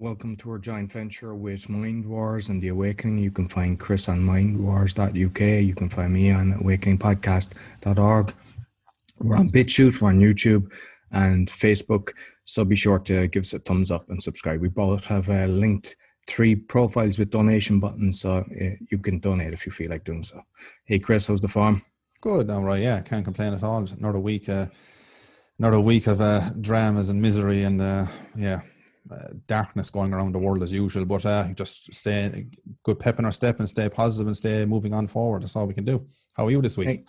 welcome to our joint venture with Mind Wars and The Awakening. You can find Chris on mindwars.uk. You can find me on awakeningpodcast.org. We're on BitChute, we're on YouTube and Facebook. So be sure to give us a thumbs up and subscribe. We both have uh, linked three profiles with donation buttons, so uh, you can donate if you feel like doing so. Hey, Chris, how's the farm? Good, all right. Yeah, can't complain at all. Another week, uh, another week of uh, dramas and misery, and uh, yeah, uh, darkness going around the world as usual. But uh, just stay good pep in our step and stay positive and stay moving on forward. That's all we can do. How are you this week? Hey.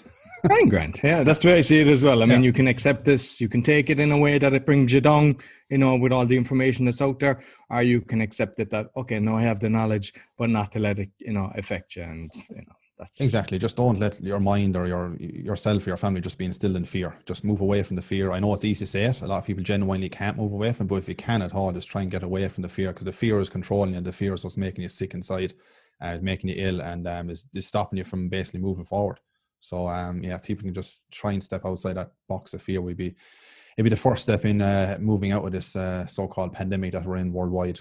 I'm Grant. Yeah, that's the way I see it as well. I mean, you can accept this, you can take it in a way that it brings you down, you know, with all the information that's out there, or you can accept it that okay, no, I have the knowledge, but not to let it, you know, affect you, and you know, that's exactly. Just don't let your mind or your yourself or your family just be instilled in fear. Just move away from the fear. I know it's easy to say it. A lot of people genuinely can't move away from, it, but if you can at all, just try and get away from the fear because the fear is controlling you. And the fear is what's making you sick inside, and making you ill, and um, is, is stopping you from basically moving forward. So um, yeah, if people can just try and step outside that box of fear, we'd be it'd be the first step in uh, moving out of this uh, so-called pandemic that we're in worldwide.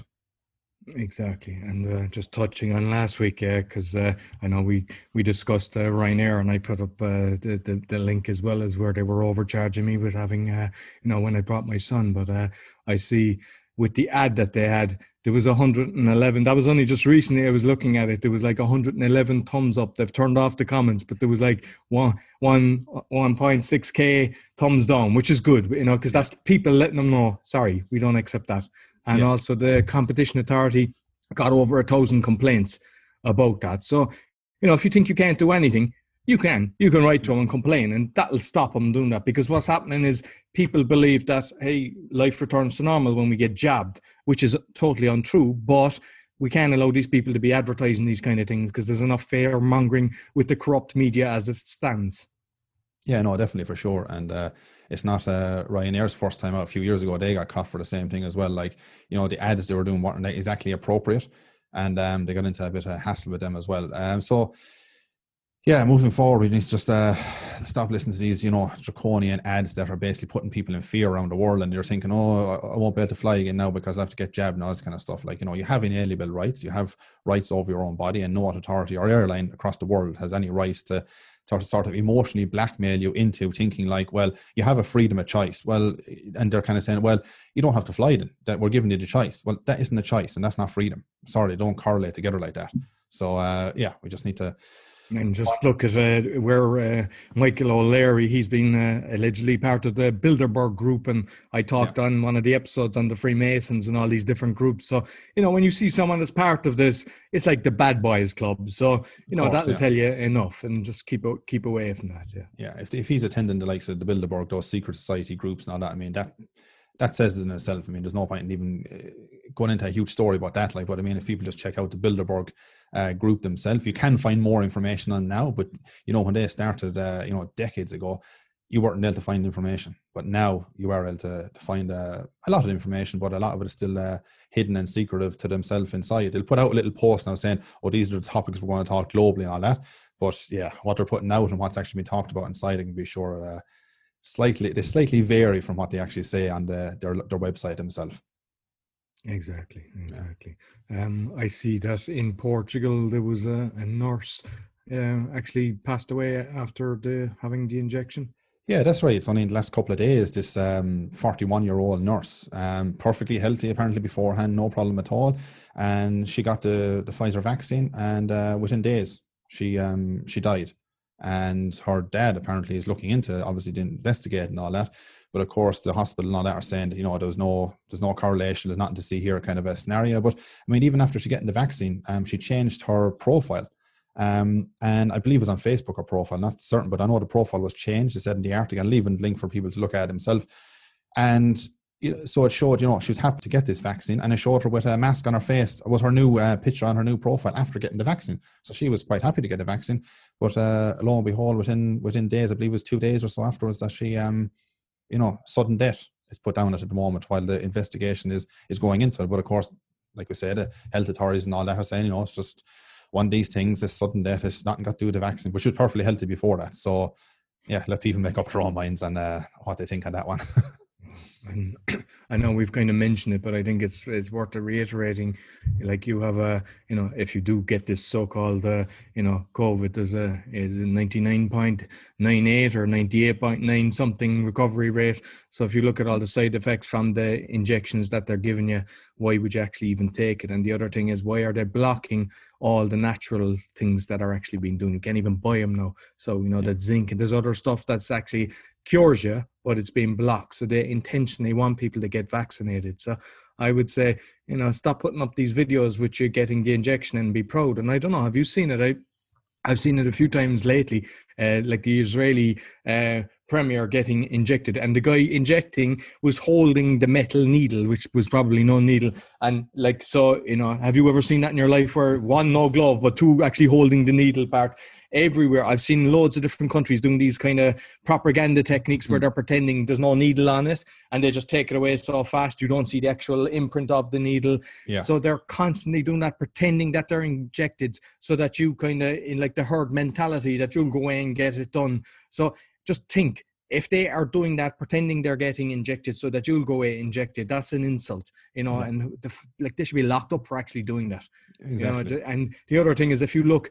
Exactly, and uh, just touching on last week, yeah, because uh, I know we we discussed uh, Ryanair, and I put up uh, the, the, the link as well as where they were overcharging me with having, uh, you know, when I brought my son. But uh, I see with the ad that they had, there was 111. That was only just recently. I was looking at it. There was like 111 thumbs up. They've turned off the comments, but there was like one one 1.6 k thumbs down, which is good, you know, because that's people letting them know. Sorry, we don't accept that and yeah. also the competition authority got over a thousand complaints about that. So, you know, if you think you can't do anything, you can. You can write to them and complain, and that'll stop them doing that. Because what's happening is people believe that hey, life returns to normal when we get jabbed, which is totally untrue. But we can't allow these people to be advertising these kind of things because there's enough fear mongering with the corrupt media as it stands. Yeah, no, definitely for sure. And uh, it's not uh, Ryanair's first time out. A few years ago, they got caught for the same thing as well. Like, you know, the ads they were doing weren't exactly appropriate. And um, they got into a bit of hassle with them as well. Um, so, yeah, moving forward, we need to just uh, stop listening to these, you know, draconian ads that are basically putting people in fear around the world. And you're thinking, oh, I won't be able to fly again now because I have to get jabbed and all this kind of stuff. Like, you know, you have inalienable rights. You have rights over your own body, and no authority or airline across the world has any rights to sort of sort of emotionally blackmail you into thinking like, well, you have a freedom of choice. Well, and they're kind of saying, well, you don't have to fly then. That we're giving you the choice. Well, that isn't a choice, and that's not freedom. Sorry, don't correlate together like that. So uh, yeah, we just need to and just look at uh, where uh, Michael O'Leary, he's been uh, allegedly part of the Bilderberg group. And I talked yeah. on one of the episodes on the Freemasons and all these different groups. So, you know, when you see someone as part of this, it's like the bad boys club. So, you know, course, that'll yeah. tell you enough and just keep keep away from that. Yeah. Yeah. If, if he's attending the likes of the Bilderberg, those secret society groups and all that, I mean, that that says in itself. I mean, there's no point in even uh, going into a huge story about that. Like, but I mean, if people just check out the Bilderberg uh, group themselves, you can find more information on now. But you know, when they started, uh, you know, decades ago, you weren't able to find information. But now you are able to, to find uh, a lot of information, but a lot of it is still uh, hidden and secretive to themselves inside. They'll put out a little post now saying, "Oh, these are the topics we're going to talk globally and all that." But yeah, what they're putting out and what's actually been talked about inside, I can be sure uh, slightly they slightly vary from what they actually say on the, their their website themselves. Exactly, exactly. Um, I see that in Portugal there was a, a nurse uh, actually passed away after the having the injection. Yeah, that's right. It's only in the last couple of days. This 41 um, year old nurse, um, perfectly healthy apparently beforehand, no problem at all, and she got the the Pfizer vaccine, and uh, within days she um, she died and her dad apparently is looking into obviously to investigate and all that but of course the hospital and all that are saying that, you know there's no there's no correlation there's nothing to see here kind of a scenario but i mean even after she getting the vaccine um, she changed her profile um, and I believe it was on Facebook her profile, not certain, but I know the profile was changed. It said in the article, I'll leave a link for people to look at himself. And you know, so it showed, you know, she was happy to get this vaccine, and it showed her with a mask on her face. It was her new uh, picture on her new profile after getting the vaccine. So she was quite happy to get the vaccine. But uh, lo and behold, within within days, I believe it was two days or so afterwards, that she, um, you know, sudden death is put down at the moment while the investigation is is going into it. But of course, like we said, the health authorities and all that are saying, you know, it's just one of these things. This sudden death has nothing got to do with the vaccine, which was perfectly healthy before that. So yeah, let people make up their own minds on uh, what they think on that one. And I know we've kind of mentioned it, but I think it's it's worth reiterating. Like you have a, you know, if you do get this so-called, uh, you know, COVID, there's a, a 99.98 or 98.9 something recovery rate. So if you look at all the side effects from the injections that they're giving you, why would you actually even take it? And the other thing is, why are they blocking all the natural things that are actually being done? You can't even buy them now. So you know that zinc and there's other stuff that's actually cures you, but it's being blocked. So they intentionally want people to get vaccinated. So I would say, you know, stop putting up these videos which you're getting the injection and be proud. And I don't know, have you seen it? I I've seen it a few times lately, uh, like the Israeli uh, premier getting injected. And the guy injecting was holding the metal needle which was probably no needle. And like so you know have you ever seen that in your life where one no glove but two actually holding the needle part? Everywhere. I've seen loads of different countries doing these kind of propaganda techniques where mm. they're pretending there's no needle on it and they just take it away so fast you don't see the actual imprint of the needle. Yeah. so they're constantly doing that pretending that they're injected so that you kind of in like the herd mentality that you'll go away and get it done. So just think if they are doing that pretending they're getting injected so that you'll go away injected that's an insult you know yeah. and the, like they should be locked up for actually doing that exactly. you know and the other thing is if you look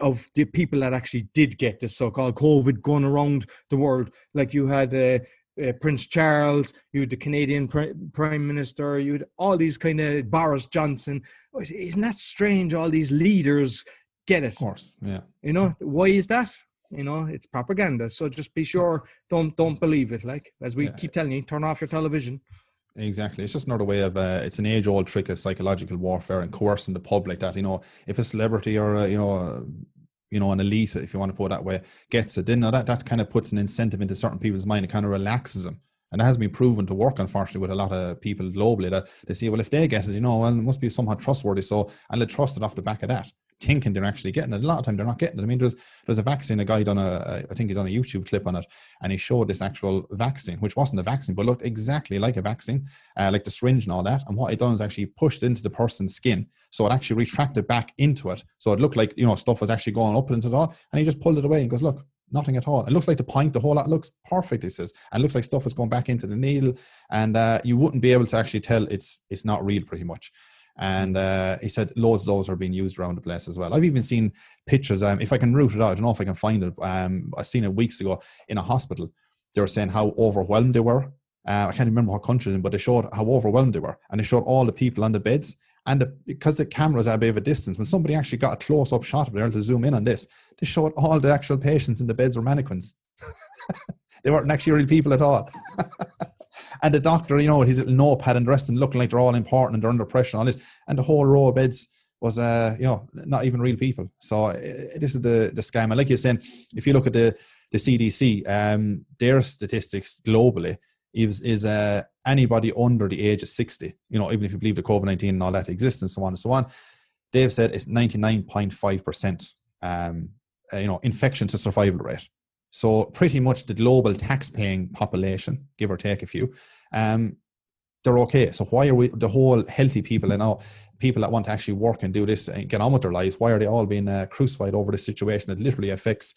of the people that actually did get this so-called covid going around the world like you had uh, uh, Prince Charles, you had the Canadian Prime Minister, you had all these kind of Boris Johnson. Isn't that strange? All these leaders get it. Of course, yeah. You know why is that? You know it's propaganda so just be sure don't don't believe it like as we yeah. keep telling you turn off your television Exactly. It's just another way of uh, it's an age old trick of psychological warfare and coercing the public that you know if a celebrity or a, you know a, you know an elite if you want to put it that way gets it then that that kind of puts an incentive into certain people's mind it kind of relaxes them and it has been proven to work unfortunately with a lot of people globally that they say well if they get it you know well it must be somewhat trustworthy so and they trust it off the back of that thinking they're actually getting it. A lot of time they're not getting it. I mean, there's there's a vaccine. A guy done a, I think he done a YouTube clip on it, and he showed this actual vaccine, which wasn't a vaccine, but looked exactly like a vaccine, uh, like the syringe and all that. And what he done is actually pushed into the person's skin, so it actually retracted back into it. So it looked like you know stuff was actually going up into it all, and he just pulled it away and goes, look. Nothing at all. It looks like the point, the whole lot looks perfect. He says, and looks like stuff is going back into the needle, and uh, you wouldn't be able to actually tell it's it's not real, pretty much and uh, he said loads of those are being used around the place as well. I've even seen pictures. Um, if I can root it out, I don't know if I can find it. Um, I seen it weeks ago in a hospital. They were saying how overwhelmed they were. Uh, I can't remember what countries but they showed how overwhelmed they were, and they showed all the people on the beds. And the, because the cameras are a bit of a distance, when somebody actually got a close-up shot of it, to zoom in on this, they showed all the actual patients in the beds were mannequins. they weren't actually real people at all. And the doctor, you know, his little notepad and the rest of them looking like they're all important and they're under pressure and all this. And the whole row of beds was, uh, you know, not even real people. So uh, this is the the scam. And like you're saying, if you look at the the CDC, um, their statistics globally is is uh, anybody under the age of 60, you know, even if you believe the COVID 19 and all that exists and so on and so on, they've said it's 99.5%, um, uh, you know, infection to survival rate. So pretty much the global tax-paying population, give or take a few, um, they're okay. So why are we the whole healthy people and all people that want to actually work and do this and get on with their lives? Why are they all being uh, crucified over this situation that literally affects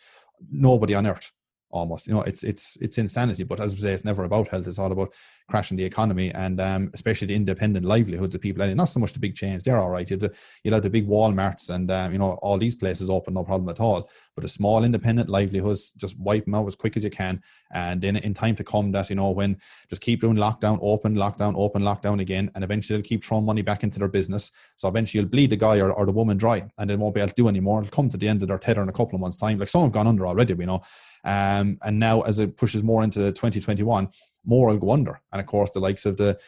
nobody on earth? Almost you know it's it's it's insanity but as I say it's never about health it's all about crashing the economy and um, especially the independent livelihoods of people. And not so much the big chains they're all right. You have the, the big walmarts and um, you know all these places open no problem at all. But the small independent livelihoods just wipe them out as quick as you can. And then in time to come that you know when just keep doing lockdown open lockdown open lockdown again and eventually they'll keep throwing money back into their business. So eventually you'll bleed the guy or, or the woman dry and they won't be able to do anymore. It'll come to the end of their tether in a couple of months time. Like some have gone under already we know um, and now, as it pushes more into 2021, more will go under. And of course, the likes of the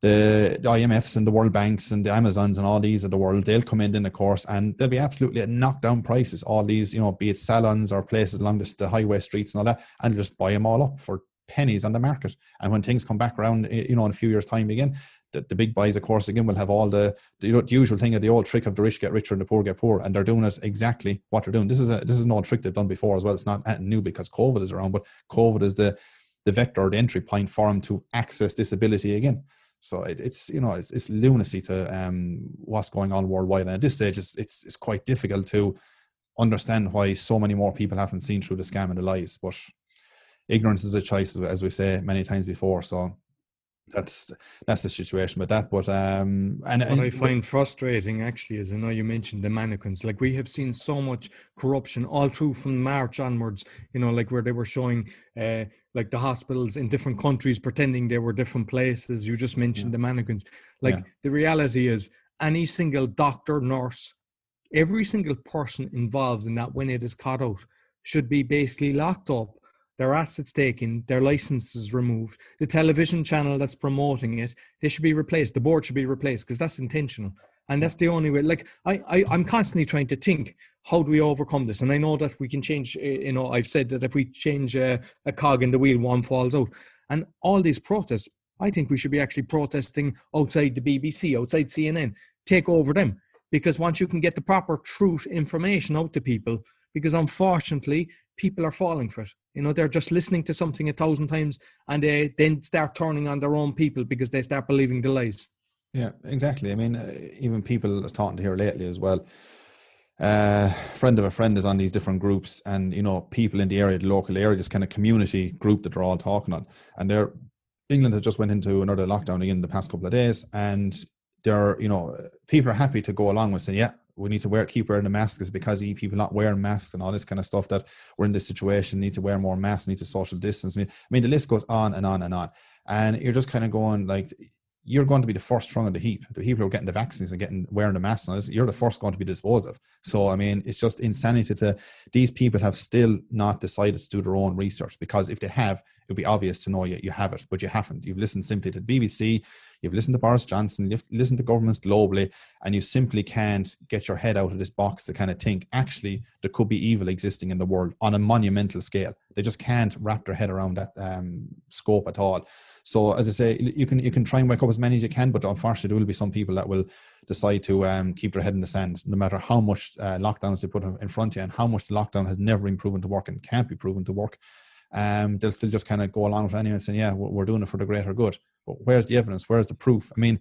the, the IMFs and the World Banks and the Amazons and all these of the world, they'll come in, then of course, and they'll be absolutely at knockdown prices. All these, you know, be it salons or places along the, the highway streets and all that, and just buy them all up for pennies on the market. And when things come back around, you know, in a few years' time again, the, the big buys, of course, again, will have all the, the, you know, the usual thing of the old trick of the rich get richer and the poor get poor, and they're doing it exactly what they're doing. This is a this is an old trick they've done before as well. It's not new because COVID is around, but COVID is the the vector, the entry point for them to access this ability again. So it, it's you know it's, it's lunacy to um, what's going on worldwide, and at this stage, it's, it's it's quite difficult to understand why so many more people haven't seen through the scam and the lies. But ignorance is a choice, as we say many times before. So that's that's the situation with that. But um, and, what I find frustrating actually is I know you mentioned the mannequins. Like we have seen so much corruption all through from March onwards. You know, like where they were showing uh, like the hospitals in different countries pretending they were different places. You just mentioned yeah. the mannequins. Like yeah. the reality is, any single doctor, nurse, every single person involved in that when it is caught out should be basically locked up their assets taken, their licenses removed, the television channel that's promoting it, they should be replaced. The board should be replaced because that's intentional. And that's the only way. Like I, I, I'm constantly trying to think, how do we overcome this? And I know that we can change. Eh, you know, I've said that if we change a, a cog in the wheel, one falls out. And all these protests, I think we should be actually protesting outside the BBC, outside CNN, take over them. Because once you can get the proper truth information out to people, because unfortunately people are falling for it. You know, they're just listening to something a thousand times and they then start turning on their own people because they start believing the lies. Yeah, exactly. I mean, uh, even people are talking to here lately as well. Uh, friend of a friend is on these different groups, and you know, people in the area, the local area, this kind of community group that they're all talking on, and they're England has just went into another lockdown again in the past couple of days, and they're you know people are happy to go along with saying, yeah, we need to wear keep wearing the mask is because people not wearing masks and all this kind of stuff that we're in this situation need to wear more masks need to social distance i mean the list goes on and on and on and you're just kind of going like you're going to be the first rung of the heap. The people who are getting the vaccines and getting wearing the masks, you're the first going to be disposed of. So, I mean, it's just insanity to these people have still not decided to do their own research because if they have, it would be obvious to know you, you have it, but you haven't. You've listened simply to the BBC, you've listened to Boris Johnson, you've listened to governments globally, and you simply can't get your head out of this box to kind of think actually there could be evil existing in the world on a monumental scale. They just can't wrap their head around that um, scope at all. So as I say, you can you can try and wake up as many as you can, but unfortunately there will be some people that will decide to um, keep their head in the sand, no matter how much uh, lockdowns they put in front of you and how much the lockdown has never been proven to work and can't be proven to work. Um, they'll still just kind of go along with anyone saying, "Yeah, we're, doing it for the greater good." But where's the evidence? Where's the proof? I mean,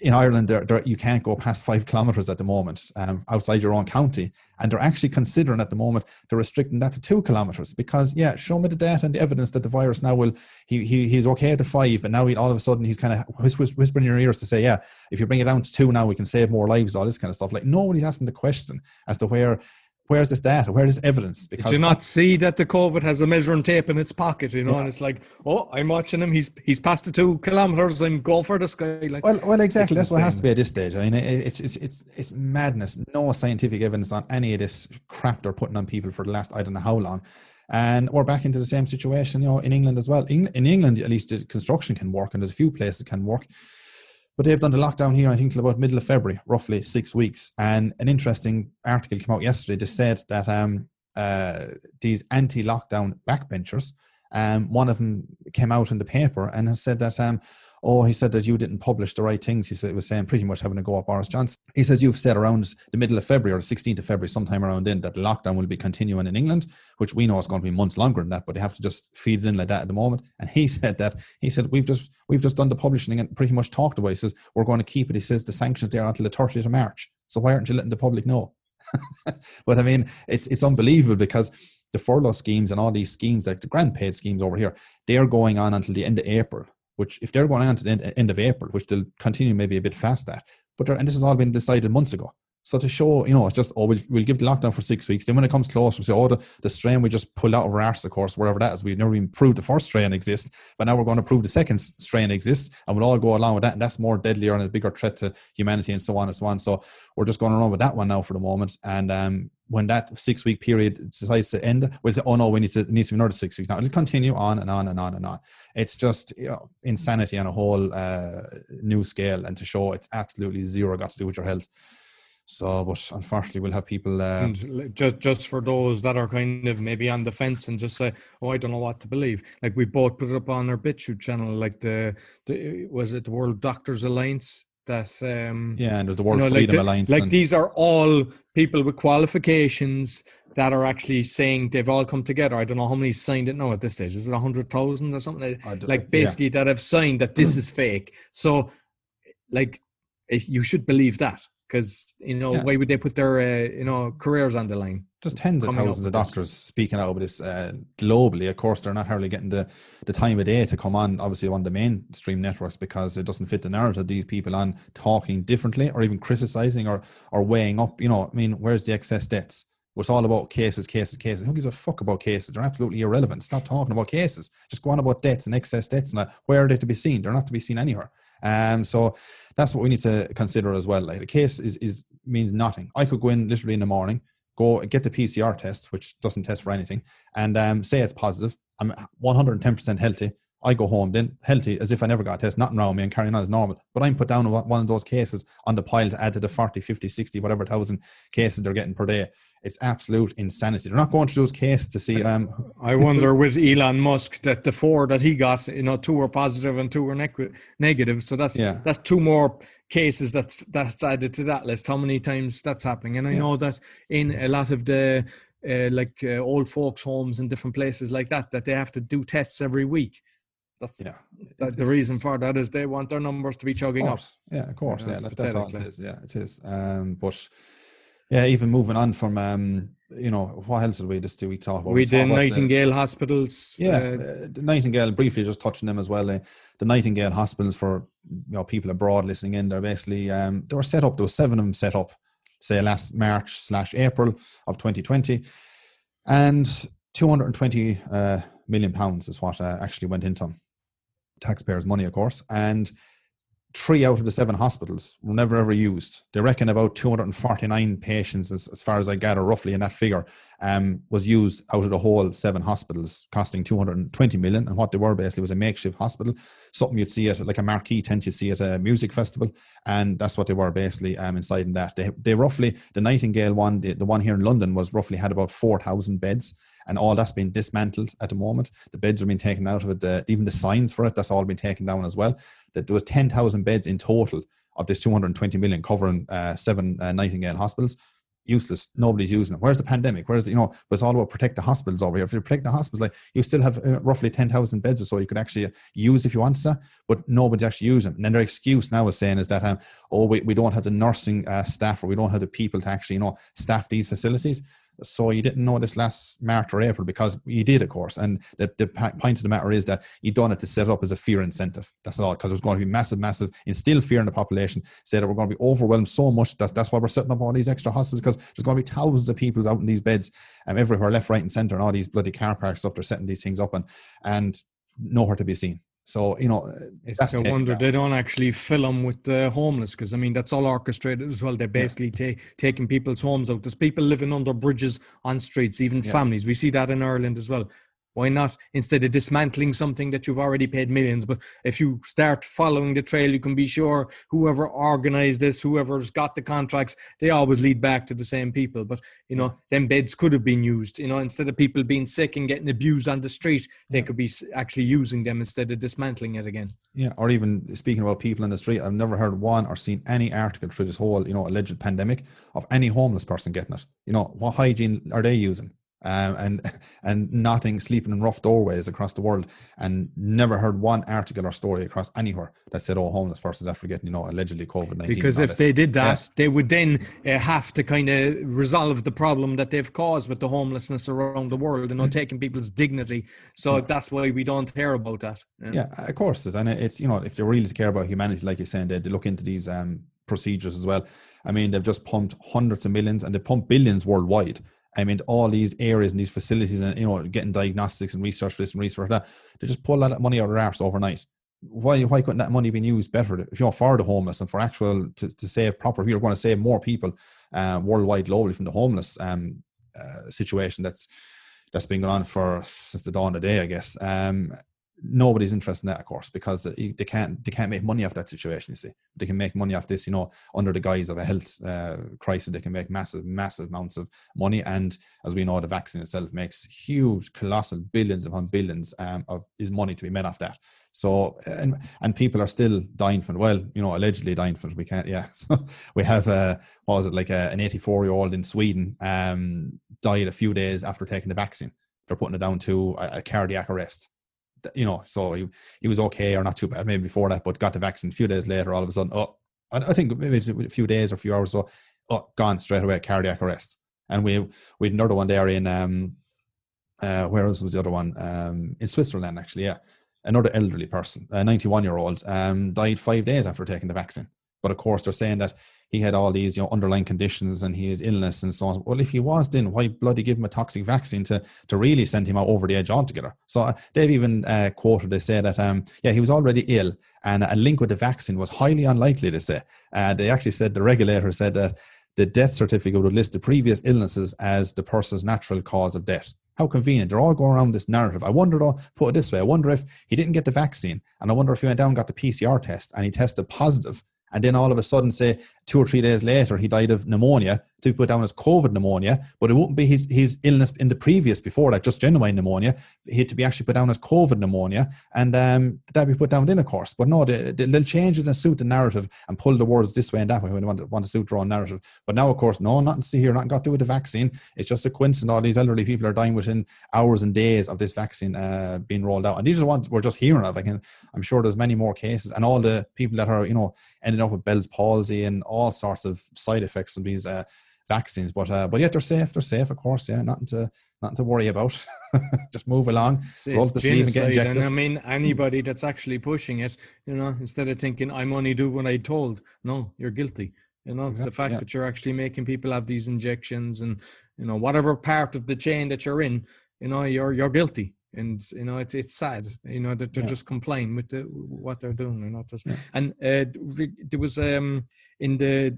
in Ireland, there, there, you can't go past five kilometres at the moment um, outside your own county. And they're actually considering at the moment they're restricting that to two kilometres because, yeah, show me the data and the evidence that the virus now will, he, he he's okay at the five. And now he, all of a sudden he's kind of whispering in your ears to say, yeah, if you bring it down to two now, we can save more lives, all this kind of stuff. Like nobody's asking the question as to where where's this data? Where's this evidence? Because Did you not see that the COVID has a measuring tape in its pocket, you know, yeah. and it's like, oh, I'm watching him. He's he's passed the two kilometers. I'm go for the sky. Like, well, well, exactly. That's what has to be at this stage. I mean, it's it's it's it's madness. No scientific evidence on any of this crap they're putting on people for the last I don't know how long. And we're back into the same situation, you know, in England as well. In, in England, at least, the construction can work, and there's a few places it can work but they've done the lockdown here, I think, till about middle of February, roughly six weeks. And an interesting article came out yesterday that said that um, uh, these anti-lockdown backbenchers, um, one of them came out in the paper and has said that um, oh, he said that you didn't publish the right things. He said was saying pretty much having to go at Boris Johnson. He says you've said around the middle of February or 16th of February, sometime around then, that lockdown will be continuing in England, which we know is going to be months longer than that, but they have to just feed it in like that at the moment. And he said that he said we've just we've just done the publishing and pretty much talked about. It. He says we're going to keep it. He says the sanctions there until the 30th of March. So why aren't you letting the public know? but I mean, it's it's unbelievable because the furlough schemes and all these schemes, like the grant paid schemes over here, they are going on until the end of April which if they're going on to the end, end of April, which they'll continue maybe a bit fast at, but and this has all been decided months ago. So to show, you know, it's just, oh, we'll, we'll give the lockdown for six weeks. Then when it comes close, we say, oh, the, the strain we just pulled out of our arse, of course, wherever that is. We've never even proved the first strain exists, but now we're going to prove the second strain exists, and we'll all go along with that. And that's more deadlier and a bigger threat to humanity and so on and so on. So we're just going around with that one now for the moment. And um, when that six week period decides to end, we'll say, oh no, we need to need to be another six weeks. Now it'll continue on and on and on and on. It's just you know, insanity on a whole uh, new scale, and to show it's absolutely zero got to do with your health. So, but unfortunately, we'll have people. Uh, just just for those that are kind of maybe on the fence and just say, "Oh, I don't know what to believe." Like we both put it up on our BitChute channel. Like the, the was it the World Doctors Alliance that um yeah and there's the world you know, freedom like the, alliance like and... these are all people with qualifications that are actually saying they've all come together i don't know how many signed it now at this stage is it 100000 or something like, basically yeah. that have signed that this is fake so like you should believe that because you know Yeah. why would they put their uh, you know careers on the line? Just tens of thousands of with this. doctors speaking out about this uh, globally. Of course, they're not hardly getting the, the time of day to come on, obviously, on the mainstream networks because it doesn't fit the narrative. These people on talking differently or even criticizing or, or weighing up. You know, I mean, where's the excess deaths? It's all about cases, cases, cases. Who gives a fuck about cases? They're absolutely irrelevant. Stop talking about cases. Just go on about debts and excess debts. And where are they to be seen? They're not to be seen anywhere. Um, so that's what we need to consider as well. Like the case is, is means nothing. I could go in literally in the morning, go get the PCR test, which doesn't test for anything, and um, say it's positive. I'm 110% healthy. I go home then healthy as if I never got a test, nothing wrong with me and carrying on as normal. But I'm put down one of those cases on the pile to add to the 40, 50, 60, whatever thousand cases they're getting per day. It's absolute insanity. They're not going through those cases to see um I wonder with Elon Musk that the four that he got, you know, two were positive and two were neg- negative. So that's Yeah. that's two more cases that's that's added to that list. How many times that's happening? And I Yeah. know that in a lot of the uh, like uh, old folks' homes and different places like that, that they have to do tests every week. That's Yeah, that, the reason for that is they want their numbers to be chugging up. Yeah, of course. Yeah, Yeah, that's all it is. Yeah, it is. Um, but yeah, even moving on from um, you know, what else did we just do? We talk about we talked did about the- Nightingale hospitals. Yeah, uh, uh, the Nightingale. Briefly, just touching them as well. Uh, the Nightingale hospitals for you know people abroad listening in. They're basically um, they were set up. There were seven of them set up, say last March slash April of 2020, and 220 uh, million pounds is what uh, actually went into 'em. Taxpayers' money, of course, and. Three out of the seven hospitals were never ever used. They reckon about 249 patients, as, as far as I gather, roughly in that figure, um, was used out of the whole seven hospitals, costing 220 million. And what they were basically was a makeshift hospital, something you'd see at like a marquee tent you'd see at a music festival, and that's what they were basically um, inside in that. They, they roughly the Nightingale one, the, the one here in London, was roughly had about 4,000 beds. And all that's been dismantled at the moment. The beds are being taken out of it. The, even the signs for it, that's all been taken down as well. That there was 10,000 beds in total of this 220 million covering uh, seven uh, Nightingale hospitals useless. Nobody's using it. Where's the pandemic? Where's the, you know? But it's all about protect the hospitals over here. If you protect the hospitals, like you still have uh, roughly ten thousand beds or so you could actually use if you wanted to, but nobody's actually using. them. And then their excuse now is saying is that um, oh we, we don't have the nursing uh, staff or we don't have the people to actually you know staff these facilities. So you didn't know this last March or April because you did, of course. And the, the point of the matter is that you done it to set it up as a fear incentive. That's all, because it was going to be massive, massive, instill fear in the population. Say that we're going to be overwhelmed so much. That's that's why we're setting up all these extra hospitals because there's going to be thousands of people out in these beds um, everywhere, left, right, and centre, and all these bloody car park stuff. They're setting these things up and and nowhere to be seen. So you know, It's taken wonder they don't actually fill them with the homeless because I mean that's all orchestrated as well. They're basically ta- taking people's homes out. There's people living under bridges on streets, even Yeah. families. We see that in Ireland as well. Why not instead of dismantling something that you've already paid millions? But if you start following the trail, you can be sure whoever organized this, whoever's got the contracts, they always lead back to the same people. But you know, them beds could have been used. You know, instead of people being sick and getting abused on the street, they Yeah. could be actually using them instead of dismantling it again. Yeah, or even speaking about people in the street, I've never heard one or seen any article through this whole, you know, alleged pandemic of any homeless person getting it. You know, what hygiene are they using? Um, and and nothing sleeping in rough doorways across the world, and never heard one article or story across anywhere that said, "Oh, homeless persons after getting, you know, allegedly COVID nineteen." Because if they did that, they would then uh, have to kind of resolve the problem that they've caused with the homelessness around the world and not taking people's dignity. So that's why we don't hear about that. yeah, of course, and it's you know, if they really care about humanity, like you're saying, they, they look into these um procedures as well. I mean, they've just pumped hundreds of millions and they pump billions worldwide. I mean, all these areas and these facilities and, you know, getting diagnostics and research for this and research for that, they just pull that money out of their arse overnight. Why, why couldn't that money be used better, if you know, for the homeless and for actual, to, to save proper, we're going to save more people uh, worldwide, globally from the homeless um, uh, situation that's, that's been going on for since the dawn of the day, I guess. Um, nobody's interested in that, of course, because they can't they can't make money off that situation. You see, they can make money off this, you know, under the guise of a health uh, crisis. They can make massive, massive amounts of money, and as we know, the vaccine itself makes huge, colossal, billions upon billions um, of is money to be made off that. So, and and people are still dying from it. Well, you know, allegedly dying from it. We can't, yeah. So we have uh, what was it like a, an 84 year old in Sweden um, died a few days after taking the vaccine. They're putting it down to a, a cardiac arrest you know, so he, he was okay or not too bad maybe before that, but got the vaccine a few days later, all of a sudden, oh, I, I think maybe a few days or a few hours so, oh, gone straight away, cardiac arrest. And we we had another one there in um, uh, where else was the other one? Um, in Switzerland, actually, yeah. Another elderly person, a 91 year old, um, died five days after taking the vaccine. But of course, they're saying that he had all these you know underlying conditions and has illness and so on. Well, if he was, then why bloody give him a toxic vaccine to to really send him out over the edge altogether? So uh, they've even uh, quoted they say that um yeah he was already ill and a link with the vaccine was highly unlikely. to say uh, they actually said the regulator said that the death certificate would list the previous illnesses as the person's natural cause of death. How convenient. They're all going around this narrative. I wonder though, put it this way, I wonder if he didn't get the vaccine and I wonder if he went down got the PCR test and he tested positive and then all of a sudden, say two or three days later, he died of pneumonia to put down as COVID pneumonia, but it wouldn't be his, his illness in the previous before that, just genuine pneumonia. He had to be actually put down as COVID pneumonia, and um, that be put down in a course. But no, they, they'll change it and suit the narrative and pull the words this way and that way when they want to, want to suit their own narrative. But now, of course, no, nothing to see here, nothing got to do with the vaccine. It's just a coincidence. All these elderly people are dying within hours and days of this vaccine uh, being rolled out, and these are ones we're just hearing of. I can, I'm sure there's many more cases, and all the people that are, you know, ending up with Bell's palsy and all sorts of side effects of these uh, vaccines. But uh, but yet they're safe. They're safe, of course. Yeah, nothing to nothing to worry about. Just move along, it's, roll the sleeve and get injected. And I mean, anybody that's actually pushing it, you know, instead of thinking I'm only doing what I told, no, you're guilty. You know, exactly, the fact yeah. that you're actually making people have these injections and you know whatever part of the chain that you're in, you know, you're you're guilty and you know it's it's sad you know that they're yeah. just complying with the, what they're doing and not just yeah. and uh, there was um in the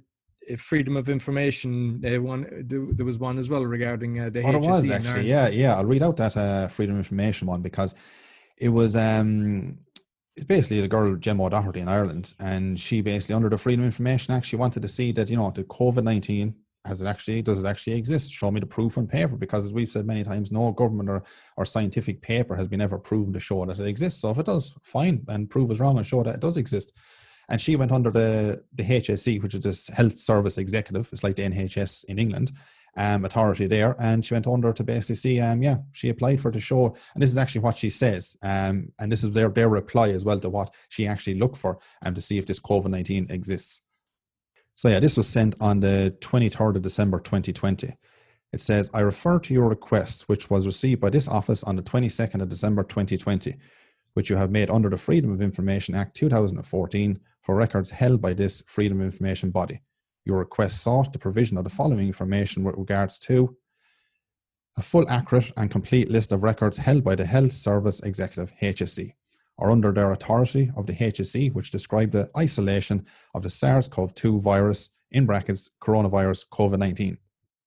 freedom of information uh, one there was one as well regarding uh, the oh, HSE was actually. yeah yeah. I'll read out that uh, freedom of information one because it was um it's basically the girl Gemma O'Doherty in Ireland, and she basically under the Freedom of Information Act, she wanted to see that you know the COVID nineteen has it actually does it actually exist? Show me the proof on paper because as we've said many times no government or, or scientific paper has been ever proven to show that it exists. So if it does fine and prove us wrong and show that it does exist and she went under the the HSE which is this health service executive. It's like the NHS in England um, authority there. And she went under to basically see um yeah she applied for the show. And this is actually what she says um and this is their their reply as well to what she actually looked for um to see if this COVID-19 exists. So yeah, this was sent on the 23rd of December 2020. It says, I refer to your request, which was received by this office on the 22nd of December 2020, which you have made under the Freedom of Information Act 2014 for records held by this Freedom of Information body. Your request sought the provision of the following information with regards to a full, accurate, and complete list of records held by the Health Service Executive, HSE or under their authority of the HSE, which describe the isolation of the SARS CoV 2 virus, in brackets, coronavirus COVID 19,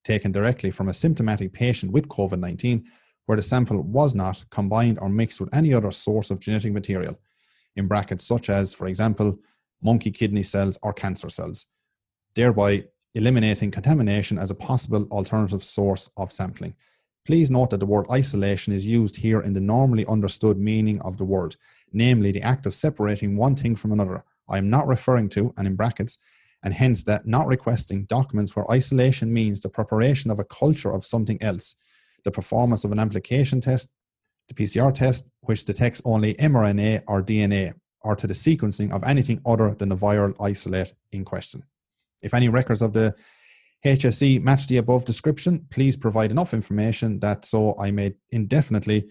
taken directly from a symptomatic patient with COVID 19, where the sample was not combined or mixed with any other source of genetic material, in brackets, such as, for example, monkey kidney cells or cancer cells, thereby eliminating contamination as a possible alternative source of sampling. Please note that the word isolation is used here in the normally understood meaning of the word namely the act of separating one thing from another. I am not referring to, and in brackets, and hence that not requesting documents where isolation means the preparation of a culture of something else, the performance of an amplification test, the PCR test, which detects only mRNA or DNA, or to the sequencing of anything other than the viral isolate in question. If any records of the HSE match the above description, please provide enough information that so I may indefinitely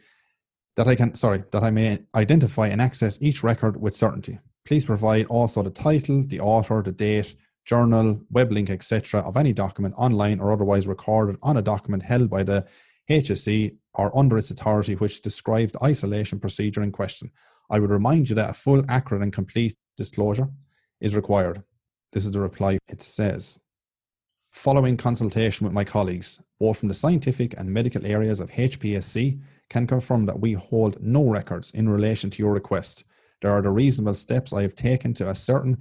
that I can, sorry, that I may identify and access each record with certainty. Please provide also the title, the author, the date, journal, web link, etc. of any document online or otherwise recorded on a document held by the HSE or under its authority which describes the isolation procedure in question. I would remind you that a full, accurate, and complete disclosure is required. This is the reply. It says, following consultation with my colleagues, both from the scientific and medical areas of HPSC, can confirm that we hold no records in relation to your request. There are the reasonable steps I have taken to ascertain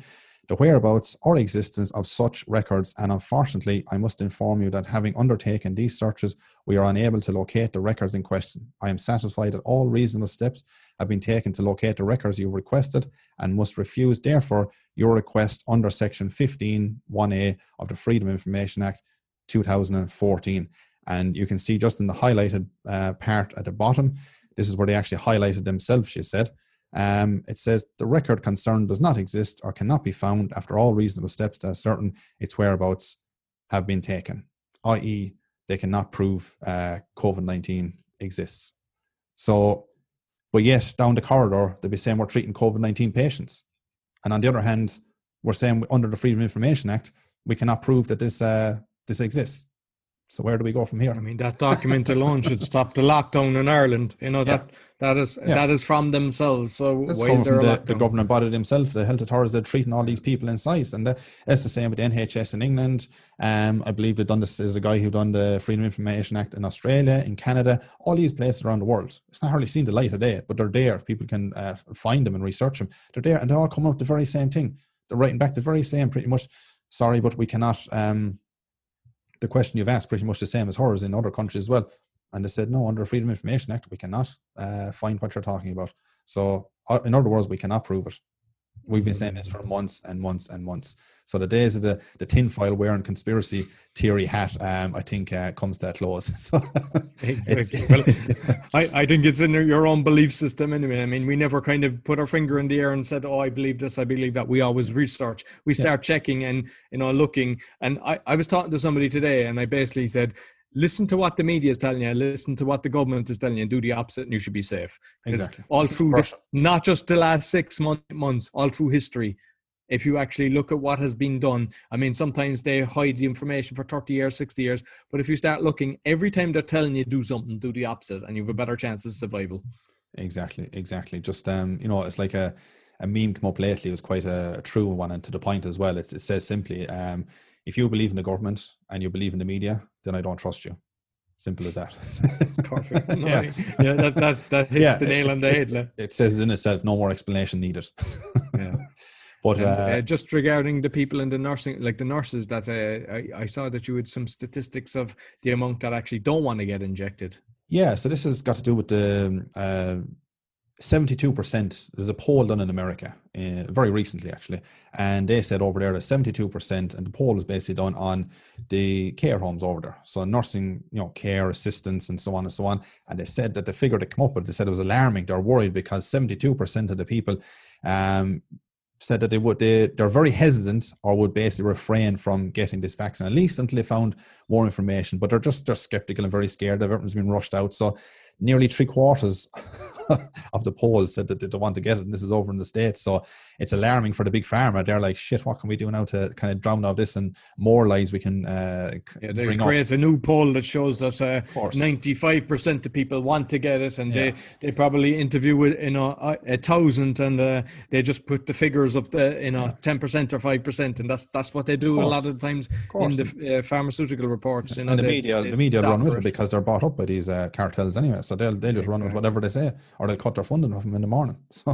the whereabouts or existence of such records, and unfortunately, I must inform you that having undertaken these searches, we are unable to locate the records in question. I am satisfied that all reasonable steps have been taken to locate the records you've requested and must refuse, therefore, your request under Section 15.1a of the Freedom of Information Act 2014. And you can see just in the highlighted uh, part at the bottom, this is where they actually highlighted themselves, she said. Um, it says the record concerned does not exist or cannot be found after all reasonable steps to ascertain its whereabouts have been taken, i.e., they cannot prove uh, COVID 19 exists. So, but yet down the corridor, they'll be saying we're treating COVID 19 patients. And on the other hand, we're saying under the Freedom of Information Act, we cannot prove that this uh, this exists. So where do we go from here? I mean, that document alone should stop the lockdown in Ireland. You know that yeah. that is yeah. that is from themselves. So That's why is there the, the governing body themselves, the health authorities, they're treating all these people in sight, and uh, it's the same with the NHS in England. Um, I believe they've done this. There's a guy who done the Freedom of Information Act in Australia, in Canada, all these places around the world. It's not hardly seen the light of day, but they're there. If people can uh, find them and research them, they're there, and they all come up with the very same thing. They're writing back the very same, pretty much. Sorry, but we cannot. Um, the question you've asked pretty much the same as hers in other countries as well. And they said, no, under Freedom of Information Act, we cannot uh, find what you're talking about. So, uh, in other words, we cannot prove it. We've been saying this for months and months and months. So the days of the, the tinfoil wearing conspiracy theory hat, um, I think, uh, comes to a close. So exactly. well, I, I think it's in your own belief system anyway. I mean, we never kind of put our finger in the air and said, "Oh, I believe this, I believe that." We always research. We start yeah. checking and you know looking. And I, I was talking to somebody today, and I basically said, listen to what the media is telling you, listen to what the government is telling you, and do the opposite, and you should be safe. Exactly. All through, the, not just the last six month, months, all through history. If you actually look at what has been done, I mean, sometimes they hide the information for 30 years, 60 years, but if you start looking, every time they're telling you do something, do the opposite, and you have a better chance of survival. Exactly, exactly. Just um, you know, it's like a a meme come up lately. It was quite a, a true one, and to the point as well. It's, it says simply, um, if you believe in the government and you believe in the media, then I don't trust you. Simple as that. Perfect. No, yeah. yeah, that, that, that hits yeah, the nail on the head. It, it, says in itself, no more explanation needed. yeah. But and, uh, uh, just regarding the people in the nursing, like the nurses, that uh, I, I saw that you had some statistics of the amount that actually don't want to get injected. Yeah, so this has got to do with the uh, 72%, there's a poll done in America uh, very recently, actually, and they said over there that 72%, and the poll is basically done on the care homes over there. So nursing, you know, care assistance and so on and so on. And they said that the figure they come up with, they said it was alarming. They're worried because 72% of the people um, said that they would they, they're very hesitant or would basically refrain from getting this vaccine at least until they found more information but they're just they're skeptical and very scared of everything's been rushed out so nearly three quarters of the polls said that they don't want to get it, and this is over in the states. So it's alarming for the big pharma. They're like, "Shit, what can we do now to kind of drown out this and more lies we can?" Uh, yeah, they create up. a new poll that shows that ninety-five uh, percent of people want to get it, and yeah. they they probably interview with you know a, a thousand, and uh, they just put the figures of the you know ten yeah. percent or five percent, and that's that's what they do a lot of the times in the uh, pharmaceutical reports. You know, and the they, media, they, the media run with it because they're bought up by these uh, cartels anyway. So they'll they just exactly. run with whatever they say, or they'll cut their funding off them in the morning. So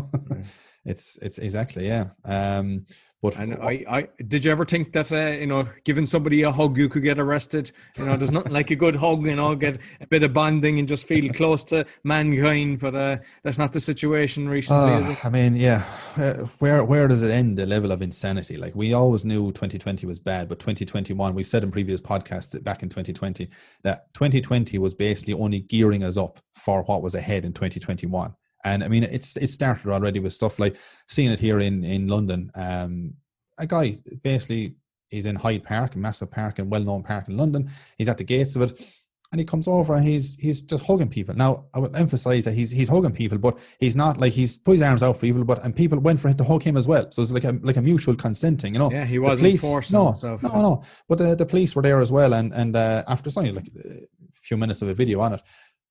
it's it's exactly yeah. Um, but and I, I did you ever think that uh, you know, giving somebody a hug, you could get arrested? You know, there's nothing like a good hug. You know, get a bit of bonding and just feel close to mankind. But uh, that's not the situation recently. Uh, I mean, yeah, uh, where where does it end? The level of insanity. Like we always knew 2020 was bad, but 2021, we've said in previous podcasts back in 2020 that 2020 was basically only gearing us up for what was ahead in 2021. And I mean, it's it started already with stuff like seeing it here in in London. Um, a guy basically he's in Hyde Park, a massive park and well-known park in London. He's at the gates of it, and he comes over and he's he's just hugging people. Now I would emphasize that he's he's hugging people, but he's not like he's put his arms out for people, but and people went for him to hug him as well. So it's like a like a mutual consenting, you know. Yeah, he wasn't police, forcing no, himself. No, no, but the, the police were there as well, and and uh, after something like a few minutes of a video on it,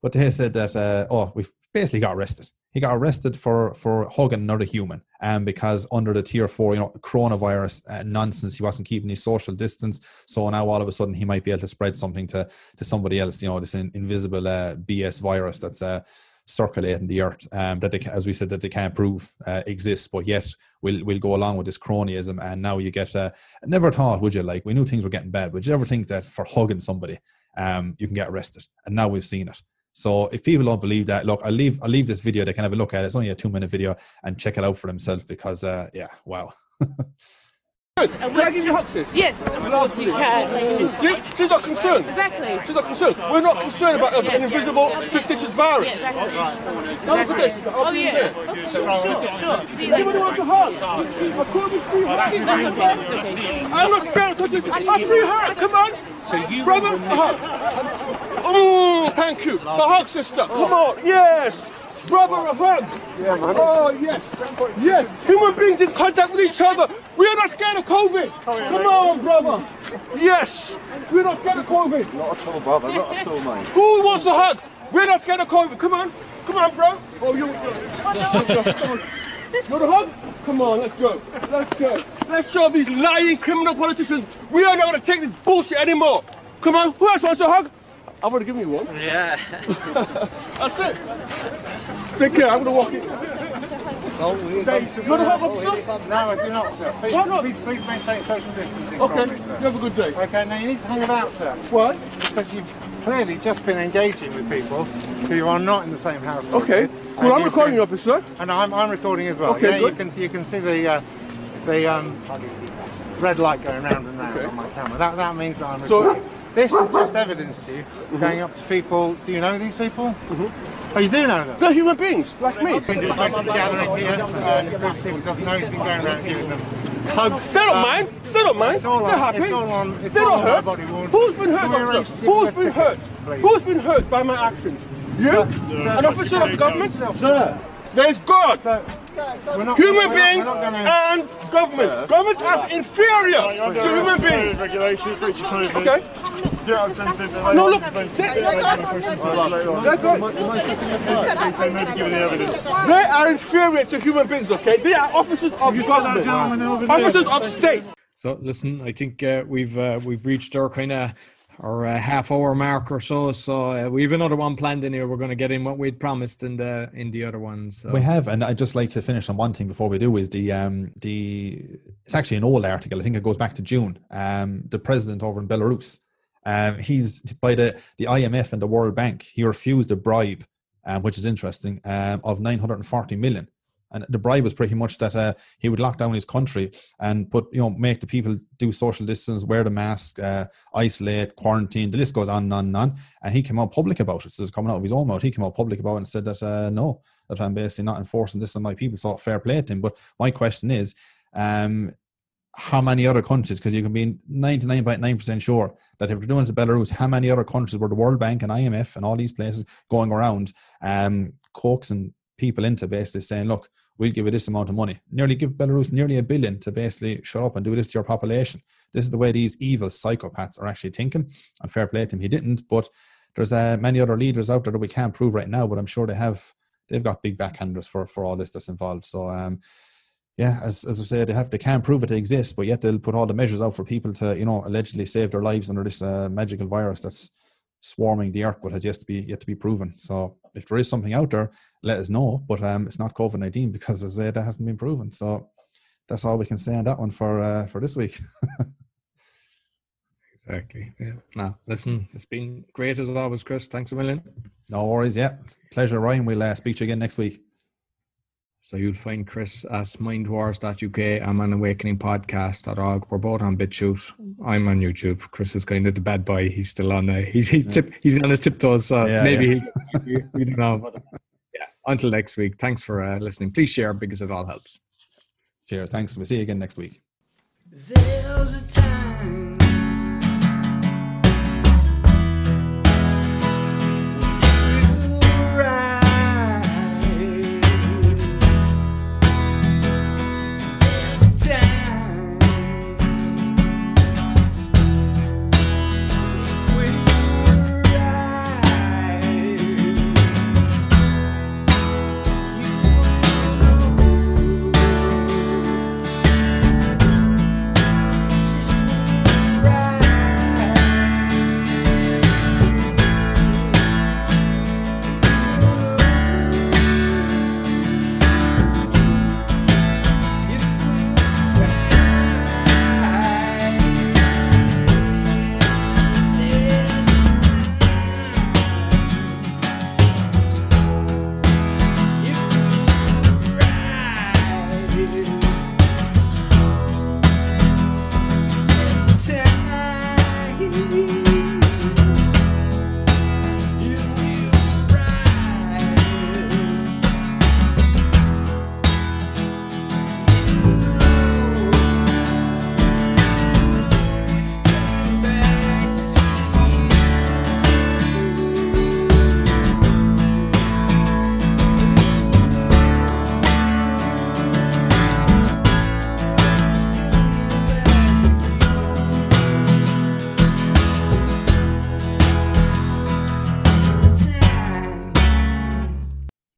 but they said that uh, oh we've basically got arrested he got arrested for for hugging another human um, because under the tier four, you know, coronavirus uh, nonsense, he wasn't keeping his social distance. So now all of a sudden he might be able to spread something to to somebody else. You know, this in, invisible uh, BS virus that's uh, circulating the earth um, that they, as we said, that they can't prove uh, exists, but yet we'll we'll go along with this cronyism. And now you get uh, never thought, would you? Like we knew things were getting bad, but you ever think that for hugging somebody, um, you can get arrested? And now we've seen it. So if people don't believe that, look, I'll leave I'll leave this video. They can have a look at it. It's only a two minute video and check it out for themselves because uh, yeah, wow. Can I give you hugs, sis? Yes, of course you can. See? She's not concerned. Exactly. She's not concerned. We're not concerned about an invisible, fictitious virus. Yeah, exactly. Have a good day, Oh yeah. Okay, sure, sure. See you Anybody want a hug? I promise free hug. That's okay. I'm not scared to this. A free hug. Come on. Brother, a hug. Oh, thank you. A hug, sister. Come on. Yes. Brother, a hug. Yeah, man. Oh, yes. Yes. Human beings in contact with each other. We are not scared of COVID. Oh, Come on, brother. Yes. We're not scared of COVID. Not at all, brother. Not at all, mate. Who wants a hug? We're not scared of COVID. Come on. Come on, bro. Oh, you. Come on. You want a hug? Come on, let's go. Let's go. Let's show these lying criminal politicians we are not going to take this bullshit anymore. Come on. Who else wants a hug? I've already given you one. Yeah. That's it. Take care. I'm going to walk in. You want a hug, officer? No, I do not, sir. Please, Why not? please, please maintain social distancing Okay. from me, sir. You have a good day. Okay, now you need to hang about, sir, What? because you've clearly just been engaging with people who are not in the same household. Okay. And Well, I'm you've recording been- you, officer. And I'm, I'm recording as well. Okay, yeah, good. you can you can see the uh, the um, red light going round and round on my camera. That that means that I'm So- this is just evidence to you going up to people. Do you know these people? Oh, you do know them. They're human beings, like me. Been to a gathering here, and this group people doesn't know he's been going around giving them hugs. They don't um, mind. They don't mind. It's all They're on- happy. it's all on- it's they all don't on hurt. body worn. Who's been hurt, Can we arrange officer? to give Who's been ticket, hurt? please? Who's been hurt by my actions? You? An officer of the government? Sir. There's God. So, Human beings we're not and government. Government is inferior to human beings. Regulations, breach of COVID. Okay? Yeah, I've sent it. No, look. They, Maybe give the evidence. they are inferior to human beings, okay? They are officers of government. Officers of state. So listen, I think uh, we've uh, we've reached our kind of our a half hour mark or so. So uh, we have another one planned in here. We're going to get in what we'd promised in the in the other ones. So. We have, and I'd just like to finish on one thing before we do is the um the it's actually an old article. I think it goes back to June. Um, the president over in Belarus, um, he's by the the IMF and the World Bank. He refused a bribe, um, which is interesting, um, of 940 million. And the bribe was pretty much that uh, he would lock down his country and put, you know, make the people do social distance, wear the mask, uh, isolate, quarantine. The list goes on and on and on. And he came out public about it. So it's coming out of his own mouth. He came out public about it and said that uh, no, that I'm basically not enforcing this on my people. So fair play to him. But my question is, um, how many other countries? Because you can be 99.9% sure that if they're doing it to Belarus, how many other countries were the World Bank and IMF and all these places going around um, coaxing people into basically saying, look, we'll give you this amount of money. Nearly give Belarus nearly a billion to basically shut up and do this to your population. This is the way these evil psychopaths are actually thinking. And fair play to him, he didn't. But there's uh, many other leaders out there that we can't prove right now, but I'm sure they have. They've got big backhanders for for all this that's involved. So um, yeah, as, as I say, they have they can't prove it to exist, but yet they'll put all the measures out for people to you know allegedly save their lives under this uh, magical virus that's swarming the earth, but has yet to be yet to be proven. So if there is something out there, let us know. But um, it's not COVID nineteen because as I say, that hasn't been proven. So that's all we can say on that one for uh, for this week. Exactly. Yeah. No, listen, it's been great as always, Chris. Thanks a million. no worries. Yeah, pleasure, Ryan. We'll uh, speak to you again next week. So you'll find Chris at mindwars.uk. I'm on awakeningpodcast.org. We're both on BitChute. I'm on YouTube. Chris is kind of the bad boy. He's still on there. he's he's tip he's on his tiptoes. So Yeah, maybe yeah. he we don't know. But yeah. Until next week. Thanks for uh, listening. Please share because it all helps. Cheers. Thanks. We'll see you again next week. There's a time